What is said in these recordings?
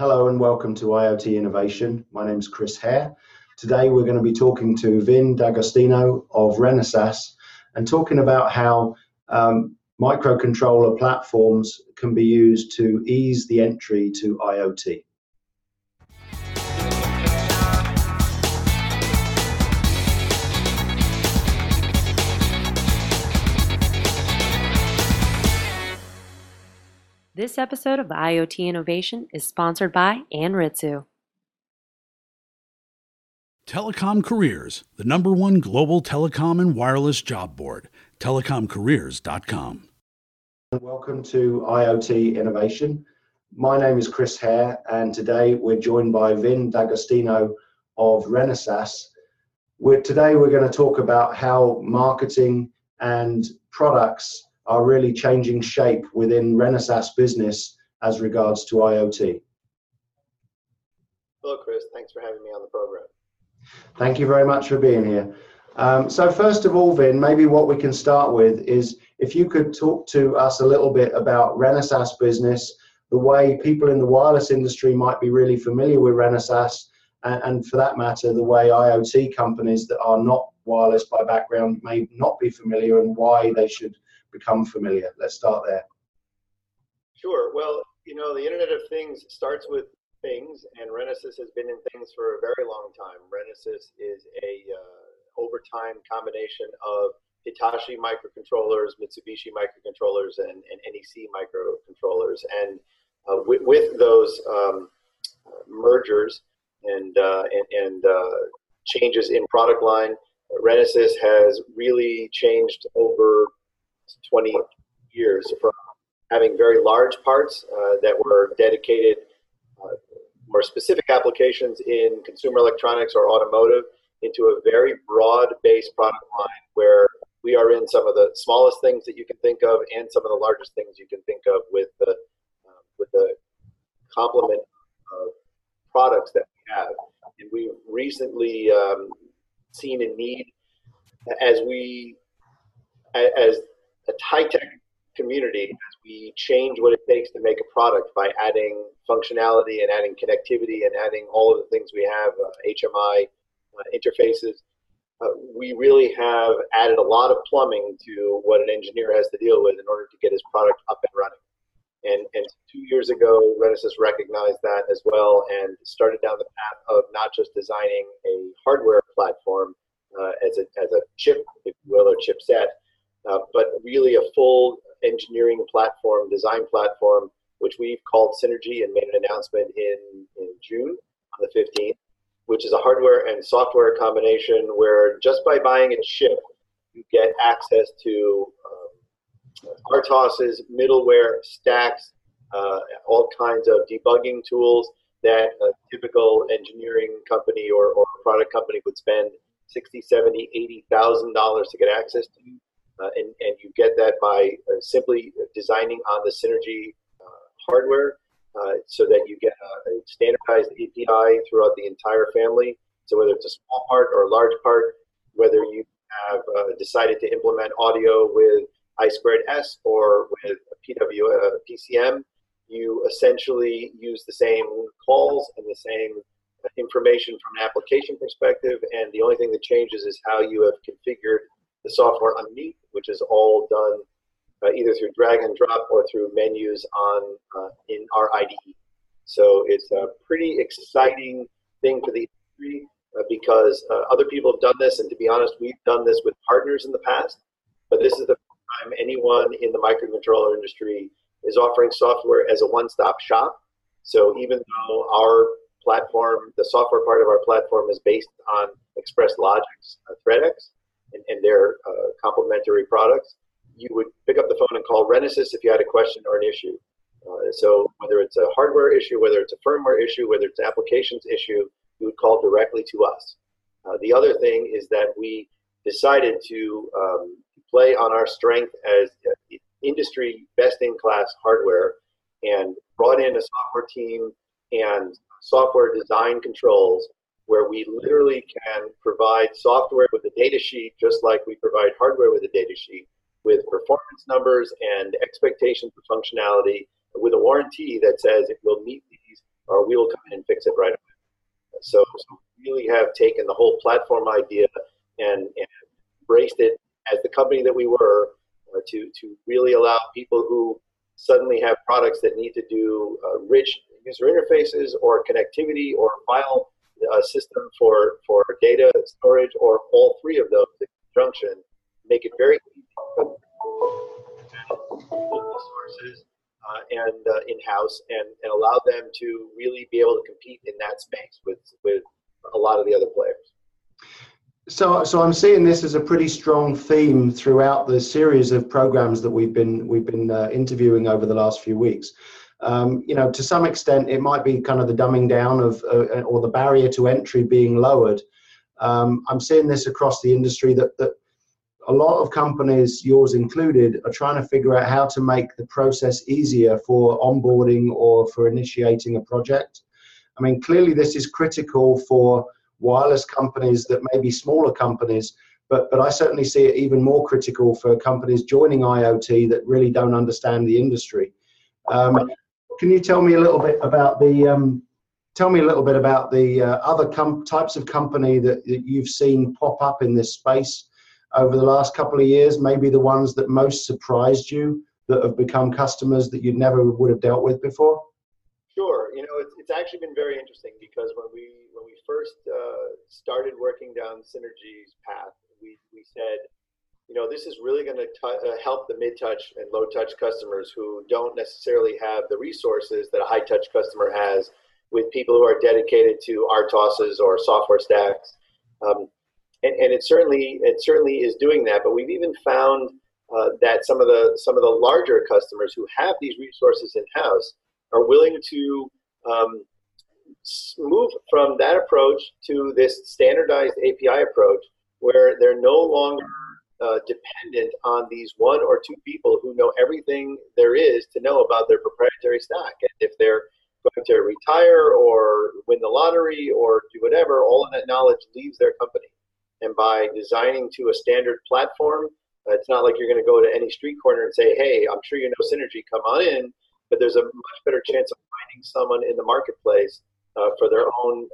Hello and welcome to IoT Innovation. My name is Chris Hare. Today we're going to be talking to Vin D'Agostino of Renesas and talking about how um, microcontroller platforms can be used to ease the entry to IoT. This episode of IoT Innovation is sponsored by Anritsu. Telecom Careers, the number one global telecom and wireless job board, telecomcareers.com. Welcome to IoT Innovation. My name is Chris Hare, and today we're joined by Vin D'Agostino of Renesas. We're, today we're going to talk about how marketing and products are really changing shape within Renesas business as regards to IoT. Hello, Chris. Thanks for having me on the program. Thank you very much for being here. Um, so, first of all, Vin, maybe what we can start with is if you could talk to us a little bit about Renesas business, the way people in the wireless industry might be really familiar with Renesas, and, and for that matter, the way IoT companies that are not wireless by background may not be familiar and why they should become familiar? Let's start there. Sure. Well, you know, the Internet of Things starts with things, and Renesas has been in things for a very long time. Renesas is a uh, over time combination of Hitachi microcontrollers, Mitsubishi microcontrollers, and, and NEC microcontrollers. And uh, with, with, those um, mergers and, uh, and, and uh, changes in product line, Renesas has really changed over 20 years from having very large parts uh, that were dedicated uh, more specific applications in consumer electronics or automotive into a very broad-based product line where we are in some of the smallest things that you can think of and some of the largest things you can think of with the uh, with the complement of products that we have. And we've recently um, seen a need as we as a high tech community as we change what it takes to make a product by adding functionality and adding connectivity and adding all of the things we have, uh, HMI uh, interfaces. Uh, we really have added a lot of plumbing to what an engineer has to deal with in order to get his product up and running. And, and two years ago, Renesas recognized that as well and started down the path of not just designing a hardware platform uh, as, a, as a chip, if you will, or chipset, uh, but really a full engineering platform, design platform, which we've called Synergy and made an announcement in, in June on the 15th, which is a hardware and software combination where just by buying a chip, you get access to um, RTOSes, middleware, stacks, uh, all kinds of debugging tools that a typical engineering company or, or product company would spend 60, 70, 80,000 dollars to get access to and, and you get that by uh, simply designing on the Synergy uh, hardware so that you get a, standardized API throughout the entire family. So whether it's a small part or a large part, whether you have decided to implement audio with I squared S or with PW, PCM, you essentially use the same calls and the same information from an application perspective, and the only thing that changes is how you have configured the software underneath, which is all done uh, either through drag and drop or through menus on uh, in our IDE. So it's a pretty exciting thing for the industry uh, because uh, other people have done this, and to be honest, we've done this with partners in the past. But this is the first time anyone in the microcontroller industry is offering software as a one-stop shop. So even though our platform, the software part of our platform, is based on Express Logic's uh, ThreadX, and, and their uh, complementary products, you would pick up the phone and call Renesas if you had a question or an issue. Uh, so whether it's a hardware issue, whether it's a firmware issue, whether it's applications issue, you would call directly to us. Uh, the other thing is that we decided to um, play on our strength as industry best-in-class hardware and brought in a software team and software design controls where we literally can provide software with a data sheet, just like we provide hardware with a data sheet, with performance numbers and expectations of functionality, with a warranty that says it will meet these or we will come in and fix it right away. So, so really have taken the whole platform idea and, and embraced it as the company that we were uh, to, to really allow people who suddenly have products that need to do uh, rich user interfaces or connectivity or file uh, system for, for data storage or all three of those in conjunction, make it very easy sources uh, and uh, in-house and, and allow them to really be able to compete in that space with, with a lot of the other players. So, so I'm seeing this as a pretty strong theme throughout the series of programs that we've been we've been uh, interviewing over the last few weeks. Um, you know, to some extent, it might be kind of the dumbing down of uh, or the barrier to entry being lowered. Um, I'm seeing this across the industry that that a lot of companies, yours included, are trying to figure out how to make the process easier for onboarding or for initiating a project. I mean, clearly, this is critical for wireless companies that may be smaller companies, but, but I certainly see it even more critical for companies joining IoT that really don't understand the industry. Um, can you tell me a little bit about the um, tell me a little bit about the uh, other com- types of company that, that you've seen pop up in this space over the last couple of years? Maybe the ones that most surprised you that have become customers that you never would have dealt with before. Sure. You know, it's, it's actually been very interesting because when we when we first uh, started working down Synergy's path, we, we said, you know, this is really going to uh, help the mid-touch and low-touch customers who don't necessarily have the resources that a high-touch customer has with people who are dedicated to RTOSes or software stacks. Um, and, and it certainly it certainly is doing that. But we've even found uh, that some of the some of the larger customers who have these resources in house are willing to um, move from that approach to this standardized API approach, where they're no longer uh, dependent on these one or two people who know everything there is to know about their proprietary stack. And if they're going to retire or win the lottery or do whatever, all of that knowledge leaves their company. And by designing to a standard platform, uh, it's not like you're going to go to any street corner and say, hey, I'm sure you know Synergy, come on in. But there's a much better chance of finding someone in the marketplace uh, for their own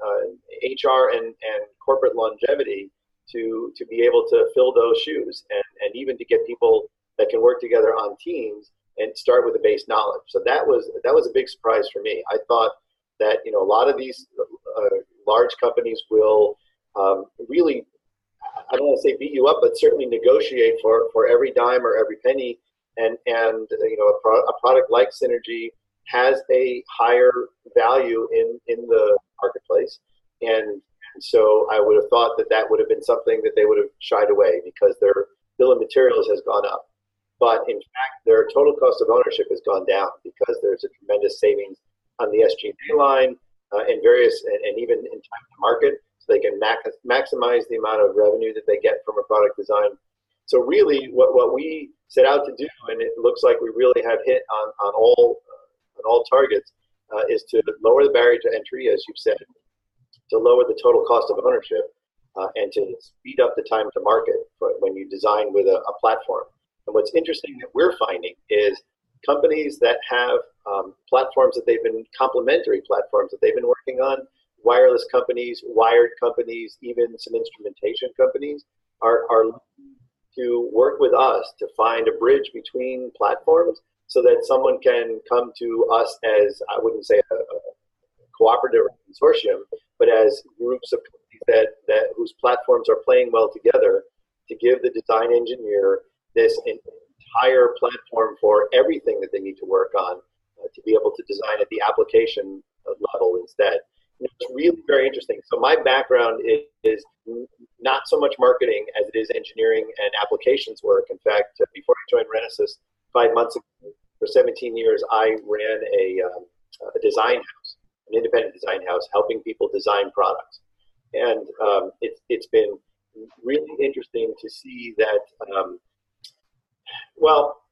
HR uh, and, and corporate longevity to, to be able to fill those shoes and, and even to get people that can work together on teams and start with a base knowledge. So that was that was a big surprise for me. I thought that you know a lot of these uh, large companies will um, really I don't want to say beat you up, but certainly negotiate for, for every dime or every penny. And, and you know, a, pro- a product like Synergy has a higher value in, in the marketplace. And, and so I would have thought that that would have been something that they would have shied away because their bill of materials has gone up. But in fact, their total cost of ownership has gone down because there's a tremendous savings on the SG&A line uh, and various, and, and even in time to market so they can max, maximize the amount of revenue that they get from a product design. So really, what, what we set out to do, and it looks like we really have hit on, on all uh, on all targets, uh, is to lower the barrier to entry, as you've said, to lower the total cost of ownership, uh, and to speed up the time to market when you design with a, a, platform. And what's interesting that we're finding is companies that have um, platforms that they've been complementary platforms that they've been working on wireless companies, wired companies, even some instrumentation companies are, are to work with us to find a bridge between platforms so that someone can come to us as, I wouldn't say a, a cooperative consortium, but as groups of that, that whose platforms are playing well together to give the design engineer this entire platform for everything that they need to work on uh, to be able to design at the application level instead. It's really very interesting. So my background is, is, not so much marketing as it is engineering and applications work. In fact, uh, before I joined Renesas five months ago, for 17 years, I ran a, um, a design house, an independent design house, helping people design products. And um, it, it's been really interesting to see that, um, well,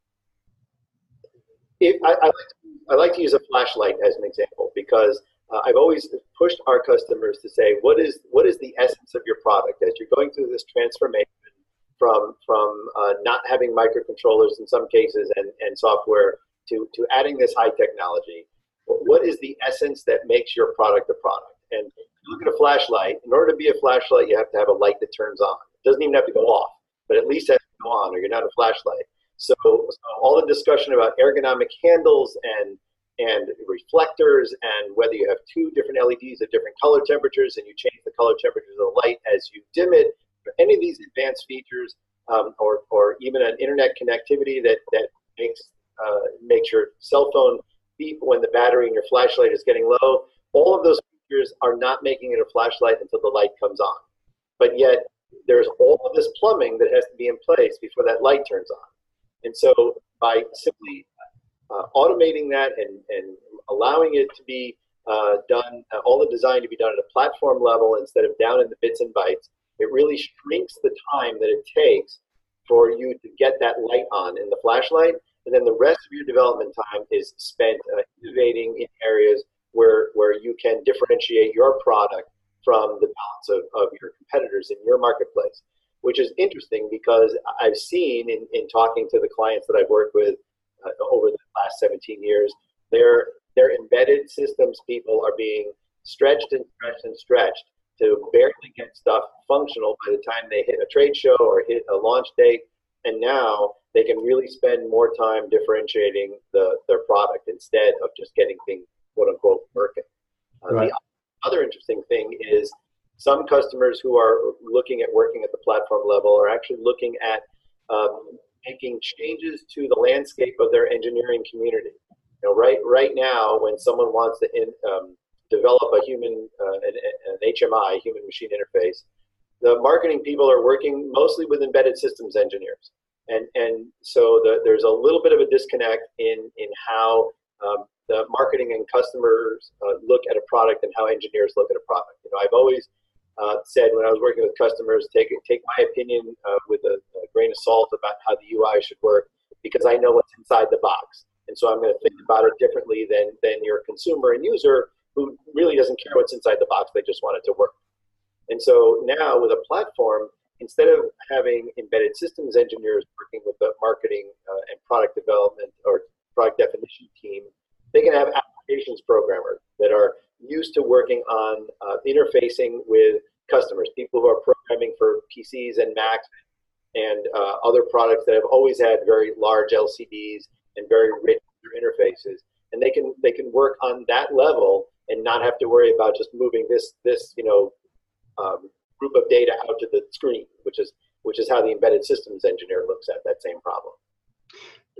it, I, I, like to, I like to use a flashlight as an example because – uh, I've always pushed our customers to say, what is what is the essence of your product as you're going through this transformation from from uh, not having microcontrollers in some cases and, and software to to adding this high technology. What is the essence that makes your product a product? And look at a flashlight, in order to be a flashlight, you have to have a light that turns on. It doesn't even have to go off, but at least it has to go on, or you're not a flashlight. So, so all the discussion about ergonomic handles and and reflectors and whether you have two different LEDs at different color temperatures and you change the color temperature of the light as you dim it, any of these advanced features um, or, or even an internet connectivity that, that makes, uh, makes your cell phone beep when the battery in your flashlight is getting low, all of those features are not making it a flashlight until the light comes on. But yet, there's all of this plumbing that has to be in place before that light turns on. And so, by simply uh, automating that and, and allowing it to be uh, done, uh, all the design to be done at a platform level instead of down in the bits and bytes, it really shrinks the time that it takes for you to get that light on in the flashlight. And then the rest of your development time is spent uh, innovating in areas where, where you can differentiate your product from the balance of, of your competitors in your marketplace, which is interesting because I've seen in, in talking to the clients that I've worked with uh, over the last 17 years, their, their embedded systems people are being stretched and stretched and stretched to barely get stuff functional by the time they hit a trade show or hit a launch date. And now they can really spend more time differentiating the, their product instead of just getting things quote unquote working. Uh, right. The other interesting thing is some customers who are looking at working at the platform level are actually looking at um, making changes to the landscape of their engineering community. You know, right right now, when someone wants to in, um, develop a human, uh, an, an HMI, human machine interface, the marketing people are working mostly with embedded systems engineers. And, and so the, there's a little bit of a disconnect in, in how um, the marketing and customers uh, look at a product and how engineers look at a product. You know, I've always uh, said when I was working with customers, take take my opinion uh, with a, a, grain of salt about how the UI should work because I know what's inside the box, and so I'm going to think about it differently than than your consumer and user who really doesn't care what's inside the box; they just want it to work. And so now with a platform, instead of having embedded systems engineers working with the marketing uh, and product development or product definition team, they can have applications programmers that are used to working on uh, interfacing with customers, people who are programming for PCs and Macs and uh, other products that have always had very large LCDs and very rich interfaces. And they can they can work on that level and not have to worry about just moving this this you know um, group of data out to the screen, which is which is how the embedded systems engineer looks at that same problem.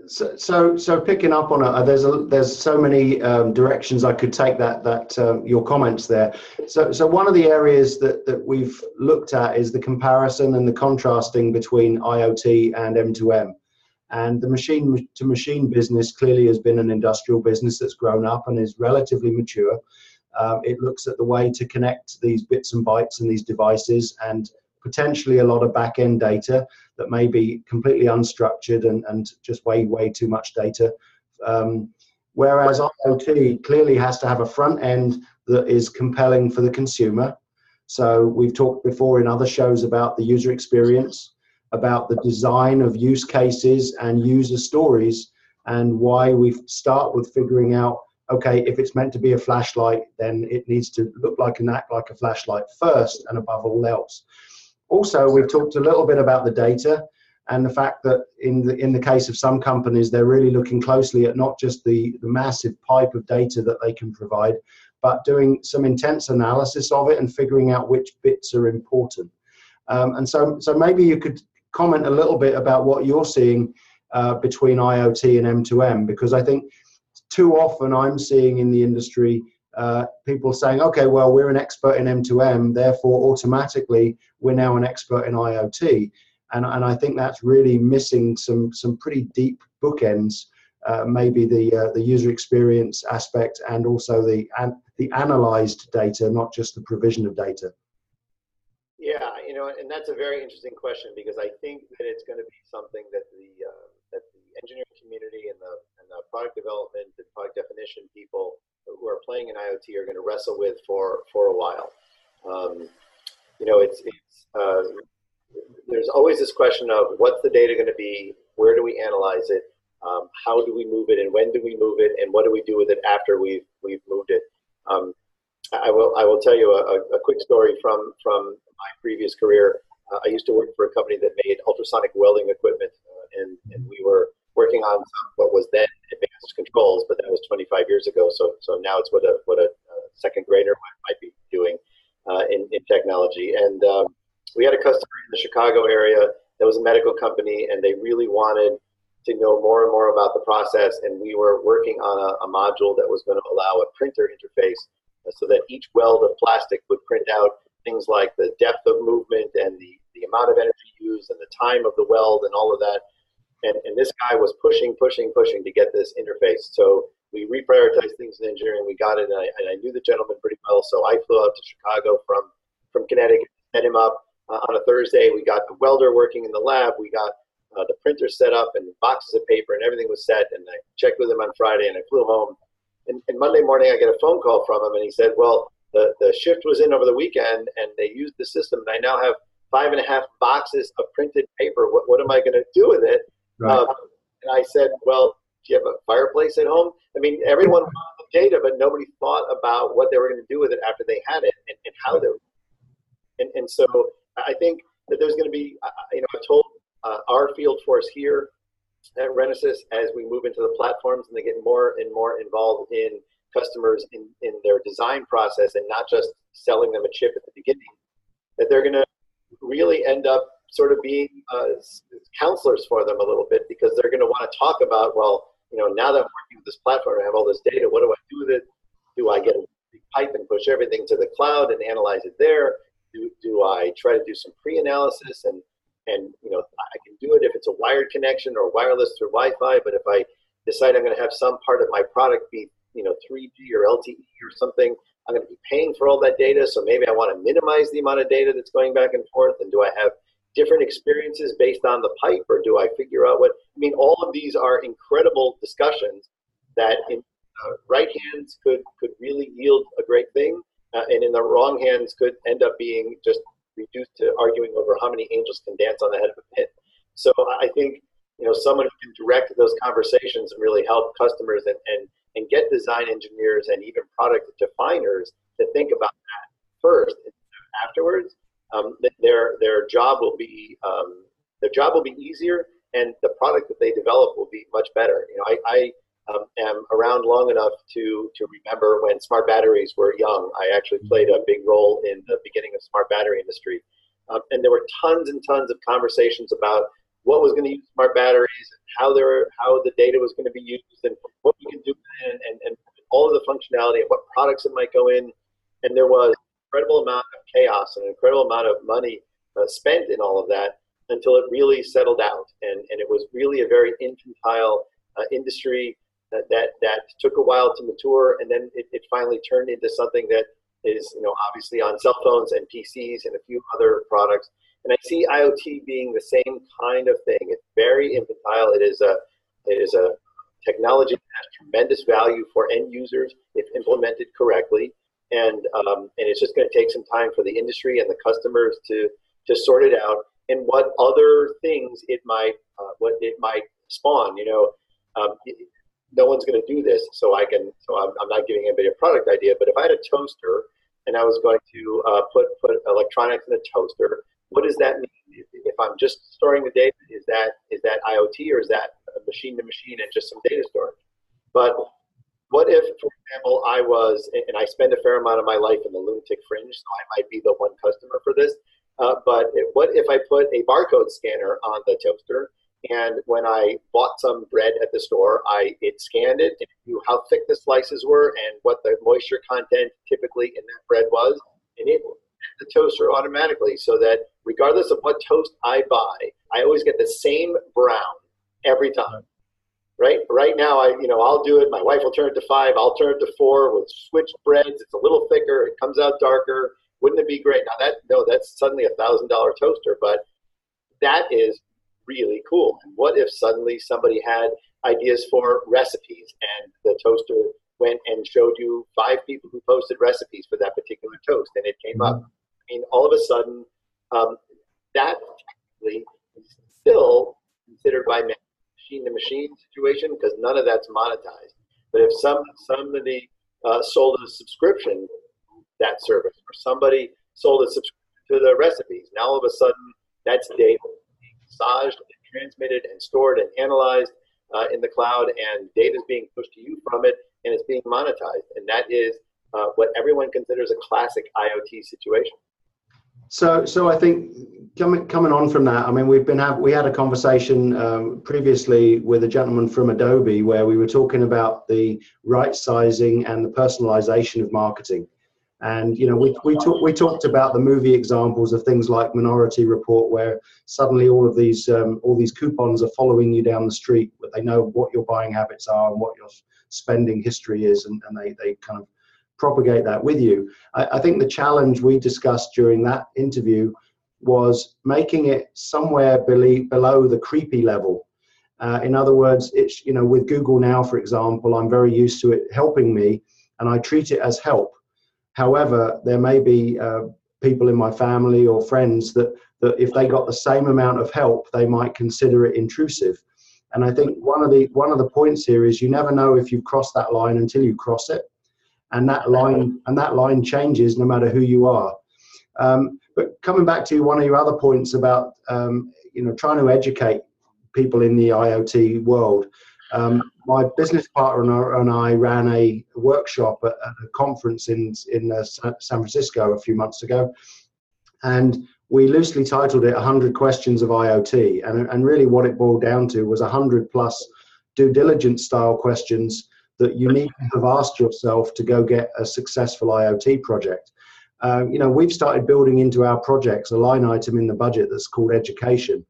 So, so, so picking up on it, uh, there's a, there's so many um, directions I could take that that um, your comments there. So, so one of the areas that that we've looked at is the comparison and the contrasting between IoT and M2M. And the machine to machine business clearly has been an industrial business that's grown up and is relatively mature. Um, it looks at the way to connect these bits and bytes and these devices and potentially a lot of back end data that may be completely unstructured and, and just way, way too much data. Um, whereas IoT clearly has to have a front end that is compelling for the consumer. So we've talked before in other shows about the user experience, about the design of use cases and user stories, and why we start with figuring out okay, if it's meant to be a flashlight, then it needs to look like and act like a flashlight first and above all else. Also, we've talked a little bit about the data and the fact that in the in the case of some companies, they're really looking closely at not just the, the massive pipe of data that they can provide, but doing some intense analysis of it and figuring out which bits are important. Um, and so, so maybe you could comment a little bit about what you're seeing uh, between IoT and M2M, because I think too often I'm seeing in the industry uh, people saying, okay, well, we're an expert in M2M, therefore automatically we're now an expert in IoT. And, and I think that's really missing some, some pretty deep bookends, uh, maybe the, uh, the user experience aspect and also the, an, the analyzed data, not just the provision of data. Yeah, you know, and that's a very interesting question because I think that it's going to be something that the uh, that the engineering community and the and the product development and product definition people who are playing in IoT are going to wrestle with for for a while. Um, you know, it's it's uh, there's always this question of what's the data going to be, where do we analyze it, um, how do we move it, and when do we move it, and what do we do with it after we've we've moved it. Um, I will I will tell you a, a quick story from from my previous career. Uh, I used to work for a company that made ultrasonic welding equipment, uh, and and we were working on what was then advanced controls, but that was 25 years ago. So so now it's what a what a uh, second grader might, might be doing uh, in in technology. And um, we had a customer in the Chicago area that was a medical company, and they really wanted to know more and more about the process. And we were working on a, a module that was going to allow a printer interface so that each weld of plastic would print out things like the depth of movement and the, the amount of energy used and the time of the weld and all of that. And, and this guy was pushing, pushing, pushing to get this interface. So we reprioritized things in engineering. We got it, and I, and I knew the gentleman pretty well. So I flew out to Chicago from, from Connecticut, set him up uh, on a Thursday. We got the welder working in the lab. We got uh, the printer set up and boxes of paper, and everything was set. And I checked with him on Friday, and I flew home and, and Monday morning, I get a phone call from him, and he said, "Well, the, the shift was in over the weekend, and they used the system, and I now have five and a half boxes of printed paper. What, what am I going to do with it?" Right. Um, and I said, "Well, do you have a fireplace at home?" I mean, everyone wanted the data, but nobody thought about what they were going to do with it after they had it and, and how they were. And, and so I think that there's going to be, you know, I told uh, our field force here at Renesas as we move into the platforms and they get more and more involved in customers in, in their design process and not just selling them a chip at the beginning, that they're going to really end up sort of being uh, counselors for them a little bit because they're going to want to talk about, well, you know, now that I'm working with this platform, I have all this data. What do I do with it? Do I get a pipe and push everything to the cloud and analyze it there? Do, do I try to do some pre-analysis and and you know I can do it if it's a wired connection or wireless through Wi-Fi. But if I decide I'm going to have some part of my product be you know 3G or LTE or something, I'm going to be paying for all that data. So maybe I want to minimize the amount of data that's going back and forth. And do I have different experiences based on the pipe, or do I figure out what? I mean, all of these are incredible discussions that in uh, right hands could could really yield a great thing, uh, and in the wrong hands could end up being just reduced to arguing over how many angels can dance on the head of a pin. So I think you know someone who can direct those conversations and really help customers and, and, and get design engineers and even product definers to think about that first afterwards um, their their job will be um, their job will be easier and the product that they develop will be much better you know I, I um, am around long enough to to remember when smart batteries were young. I actually played a big role in the beginning of smart battery industry, um, and there were tons and tons of conversations about what was going to use smart batteries, and how they were, how the data was going to be used, and what we can do, and, and, and all of the functionality and what products it might go in. And there was incredible amount of chaos and an incredible amount of money uh, spent in all of that until it really settled out, and and it was really a very infantile uh, industry that, that, that took a while to mature, and then it, it finally turned into something that is, you know, obviously on cell phones and PCs and a few other products. And I see IoT being the same kind of thing. It's very infantile. It is a, it is a technology that has tremendous value for end users if implemented correctly. And, um, and it's just going to take some time for the industry and the customers to, to sort it out and what other things it might, uh, what it might spawn. You know, um, no one's going to do this, so I can. So I'm, I'm, not giving anybody a product idea. But if I had a toaster and I was going to uh, put put electronics in a toaster, what does that mean? If I'm just storing the data, is that is that IoT or is that machine to machine and just some data storage? But what if, for example, I was and I spend a fair amount of my life in the lunatic fringe, so I might be the one customer for this. Uh, but what if I put a barcode scanner on the toaster and when I bought some bread at the store, I it scanned it and knew how thick the slices were and what the moisture content typically in that bread was, and it the toaster automatically so that regardless of what toast I buy, I always get the same brown every time. Right, right now, I you know I'll do it. My wife will turn it to five. I'll turn it to four with switched breads. It's a little thicker. It comes out darker. Wouldn't it be great? Now that no, that's suddenly a thousand dollar toaster, but that is really cool. And what if suddenly somebody had ideas for recipes and the toaster went and showed you five people who posted recipes for that particular toast and it came up? I mean, all of a sudden, um, that technically is still considered by machine to machine situation because none of that's monetized. But if some somebody uh, sold a subscription that service, or somebody sold a subscription to the recipes. Now all of a sudden, that's data being massaged and transmitted and stored and analyzed uh, in the cloud, and data is being pushed to you from it, and it's being monetized. And that is uh, what everyone considers a classic IoT situation. So, so I think coming coming on from that, I mean, we've been have we had a conversation um, previously with a gentleman from Adobe where we were talking about the right sizing and the personalization of marketing. And you know, we we talked we talked about the movie examples of things like Minority Report, where suddenly all of these um, all these coupons are following you down the street, but they know what your buying habits are and what your spending history is, and, and they they kind of propagate that with you. I, I think the challenge we discussed during that interview was making it somewhere below, the creepy level. Uh, in other words, it's you know with Google now, for example, I'm very used to it helping me, and I treat it as help. However, there may be uh, people in my family or friends that that if they got the same amount of help, they might consider it intrusive. And I think one of the one of the points here is you never know if you've crossed that line until you cross it and that line and that line changes no matter who you are. Um, but coming back to one of your other points about um, you know trying to educate people in the IoT world, um, my business partner and I ran a workshop at, at a conference in in uh, San Francisco a few months ago, and we loosely titled it 100 questions of IoT. And, and really what it boiled down to was 100 plus due diligence style questions that you need to have asked yourself to go get a successful IoT project. Uh, you know, we've started building into our projects a line item in the budget that's called education,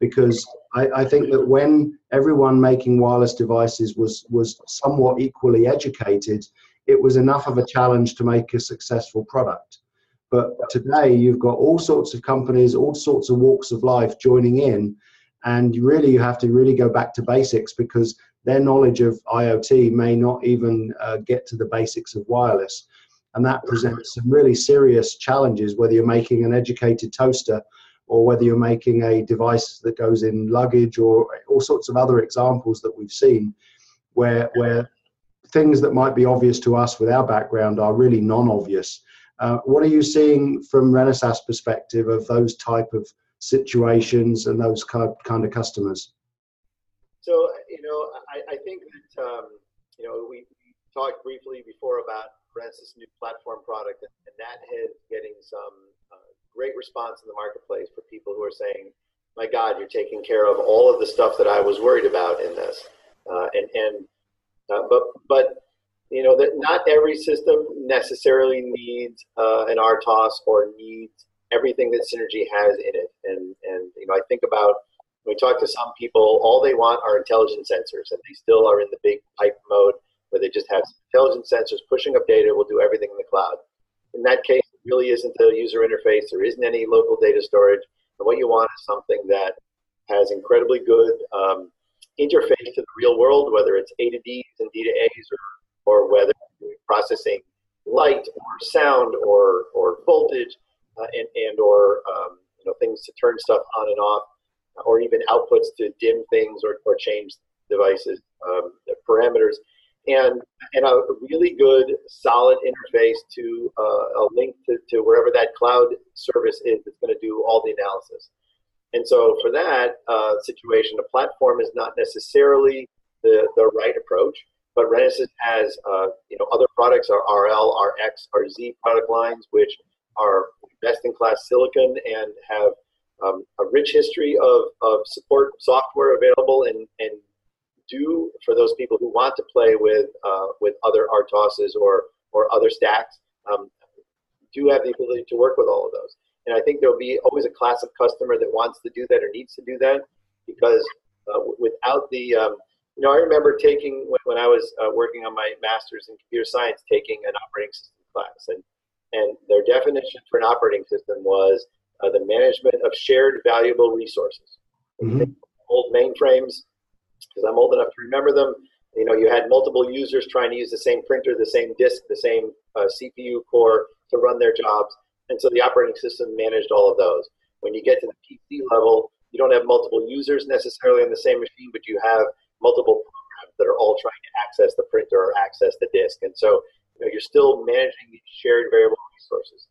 because I, I think that when everyone making wireless devices was was somewhat equally educated, it was enough of a challenge to make a successful product. But today, you've got all sorts of companies, all sorts of walks of life joining in, and really you have to really go back to basics because their knowledge of IoT may not even uh, get to the basics of wireless. And that presents some really serious challenges, whether you're making an educated toaster or whether you're making a device that goes in luggage or all sorts of other examples that we've seen where, where things that might be obvious to us with our background are really non-obvious. Uh, what are you seeing from Renesas perspective of those type of situations and those kind of, kind of customers? So, you know, I, I think that, um, you know, we, talked briefly before about Renesas' new platform product, and, and that is getting some uh, great response in the marketplace for people who are saying, my God, you're taking care of all of the stuff that I was worried about in this. Uh, and, and uh, but, but, you know, that not every system necessarily needs uh, an RTOS or needs everything that Synergy has in it. And, and, you know, I think about we talk to some people, all they want are intelligent sensors, and they still are in the big pipe mode where they just have intelligent sensors pushing up data, will do everything in the cloud. In that case, it really isn't a user interface, there isn't any local data storage, and what you want is something that has incredibly good um, interface to the real world, whether it's A to Ds and D to As, or, or whether you're processing light or sound or, or voltage uh, and, and or um, you know, things to turn stuff on and off or even outputs to dim things or, or change devices um, parameters. And and a really good solid interface to uh, a link to, to wherever that cloud service is that's going to do all the analysis. And so for that uh, situation a platform is not necessarily the, the right approach but Renesas has uh, you know other products our RL, our X, our Z product lines, which are best in class silicon and have um, a rich history of, of support software available and, and do for those people who want to play with uh, with other RTOSes or or other stacks um, do have the ability to work with all of those. And I think there'll be always a class of customer that wants to do that or needs to do that because uh, without the um, you know I remember taking when, when I was uh, working on my master's in computer science taking an operating system class and and their definition for an operating system was uh, the management of shared valuable resources. Mm-hmm. Old mainframes, because I'm old enough to remember them. You know, you had multiple users trying to use the same printer, the same disk, the same uh, CPU core to run their jobs, and so the operating system managed all of those. When you get to the PC level, you don't have multiple users necessarily on the same machine, but you have multiple programs that are all trying to access the printer or access the disk. And so you know, you're still managing these shared variable resources.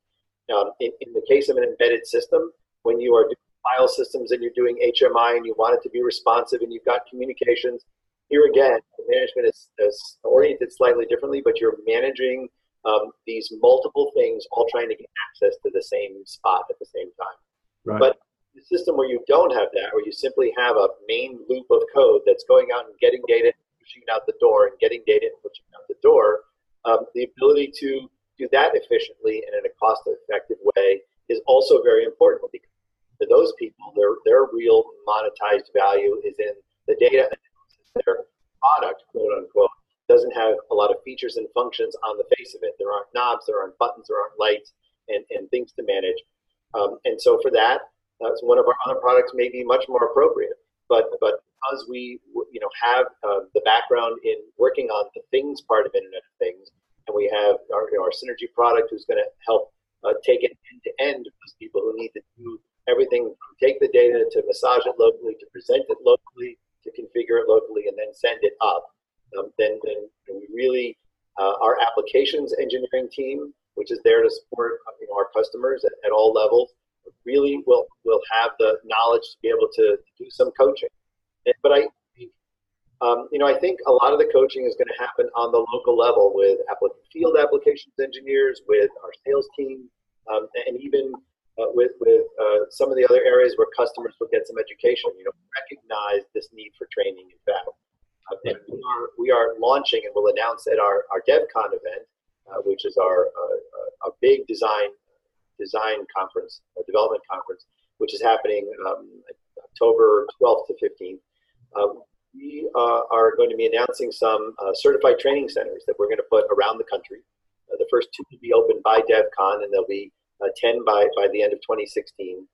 Um, in, in the case of an embedded system, when you are doing file systems and you're doing HMI and you want it to be responsive and you've got communications, here again, the management is, is oriented slightly differently, but you're managing um, these multiple things all trying to get access to the same spot at the same time. Right. But the system where you don't have that, where you simply have a main loop of code that's going out and getting data, pushing it out the door, and getting data and pushing it out the door, um, the ability to do that efficiently and in a cost-effective way is also very important because for those people, their their real monetized value is in the data their product, quote unquote, doesn't have a lot of features and functions on the face of it. There aren't knobs, there aren't buttons, there aren't lights, and, and things to manage. Um, and so for that, uh, one of our other products may be much more appropriate. But but because we you know have uh, the background in working on the things part of Internet of Things, and we have our, our Synergy product who's going to help uh, take it end to end people who need to do everything from take the data to massage it locally to present it locally to configure it locally and then send it up. Um, then, then we really, uh, our applications engineering team, which is there to support you know, our customers at, at all levels, really will will have the knowledge to be able to do some coaching. But I, um, you know, I think a lot of the coaching is going to happen on the local level with applic- field applications engineers, with our sales team, um, and even uh, with with uh, some of the other areas where customers will get some education. You know, recognize this need for training. In fact, uh, and we are we are launching and we'll announce at our our DevCon event, uh, which is our uh, a big design design conference, a development conference, which is happening um, October 12th to 15th. We are going to be announcing some certified training centers that we're going to put around the country. the first two will be opened by DevCon, and they'll be uh, 10 by, by the end of 2016,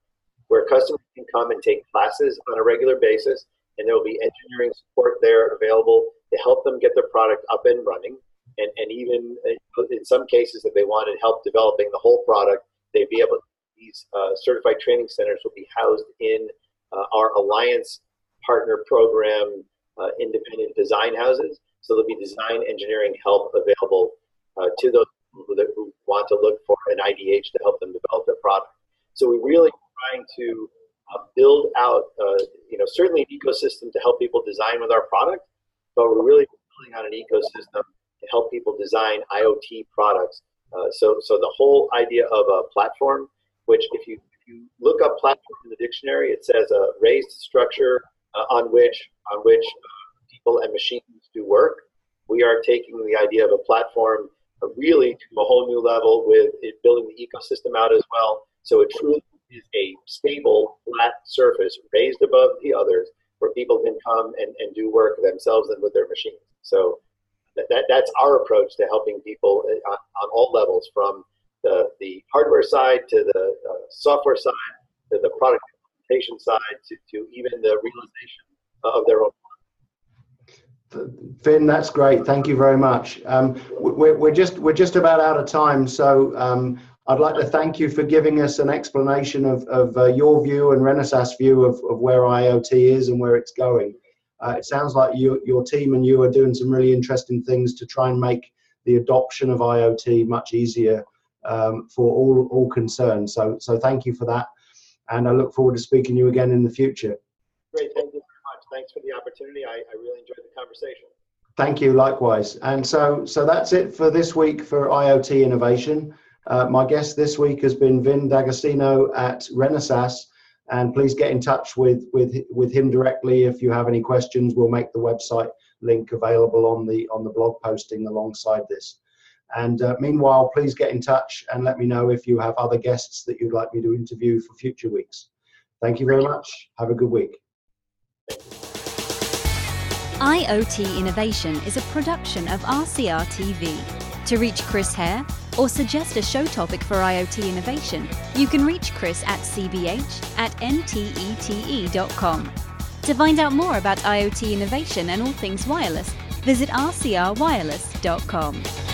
where customers can come and take classes on a regular basis, and there will be engineering support there available to help them get their product up and running. And, and even uh, in some cases, if they wanted help developing the whole product, they'd be able. These uh, certified training centers will be housed in uh, our alliance partner program, uh, independent design houses. So there'll be design engineering help available uh, to those who, who want to look for an IDH to help them develop their product. So we're really trying to uh, build out, uh, you know, certainly an ecosystem to help people design with our product, but we're really building out an ecosystem to help people design IoT products. Uh, so, so the whole idea of a platform, which if you if you look up platform in the dictionary, it says a raised structure uh, on which on which uh, people and machines do work. We are taking the idea of a platform really to a whole new level with it building the ecosystem out as well. So it truly is a stable, flat surface raised above the others where people can come and, and do work themselves and with their machines. So that, that that's our approach to helping people on, on all levels from the, the hardware side to the uh, software side to the product implementation side to, to even the realization of their own Vin, that's great. Thank you very much. Um, we're, we're, just we're just about out of time, so um, I'd like to thank you for giving us an explanation of, of uh, your view and Renesas view of, of where IoT is and where it's going. Uh, it sounds like you, your team and you are doing some really interesting things to try and make the adoption of IoT much easier um, for all all concerned. So so thank you for that, and I look forward to speaking to you again in the future. Great, thank you very much. thanks for the opportunity. I, I really enjoyed the conversation. Thank you, likewise. And so, so that's it for this week for IoT Innovation. Uh, my guest this week has been Vin D'Agostino at Renesas, and please get in touch with, with, with him directly if you have any questions. We'll make the website link available on the, on the blog posting alongside this. And uh, meanwhile, please get in touch and let me know if you have other guests that you'd like me to interview for future weeks. Thank you very much. Have a good week. IoT Innovation is a production of RCR TV. To reach Chris Hare or suggest a show topic for IoT Innovation, you can reach Chris at cbh at ntete.com. To find out more about IoT innovation and all things wireless, visit rcrwireless.com.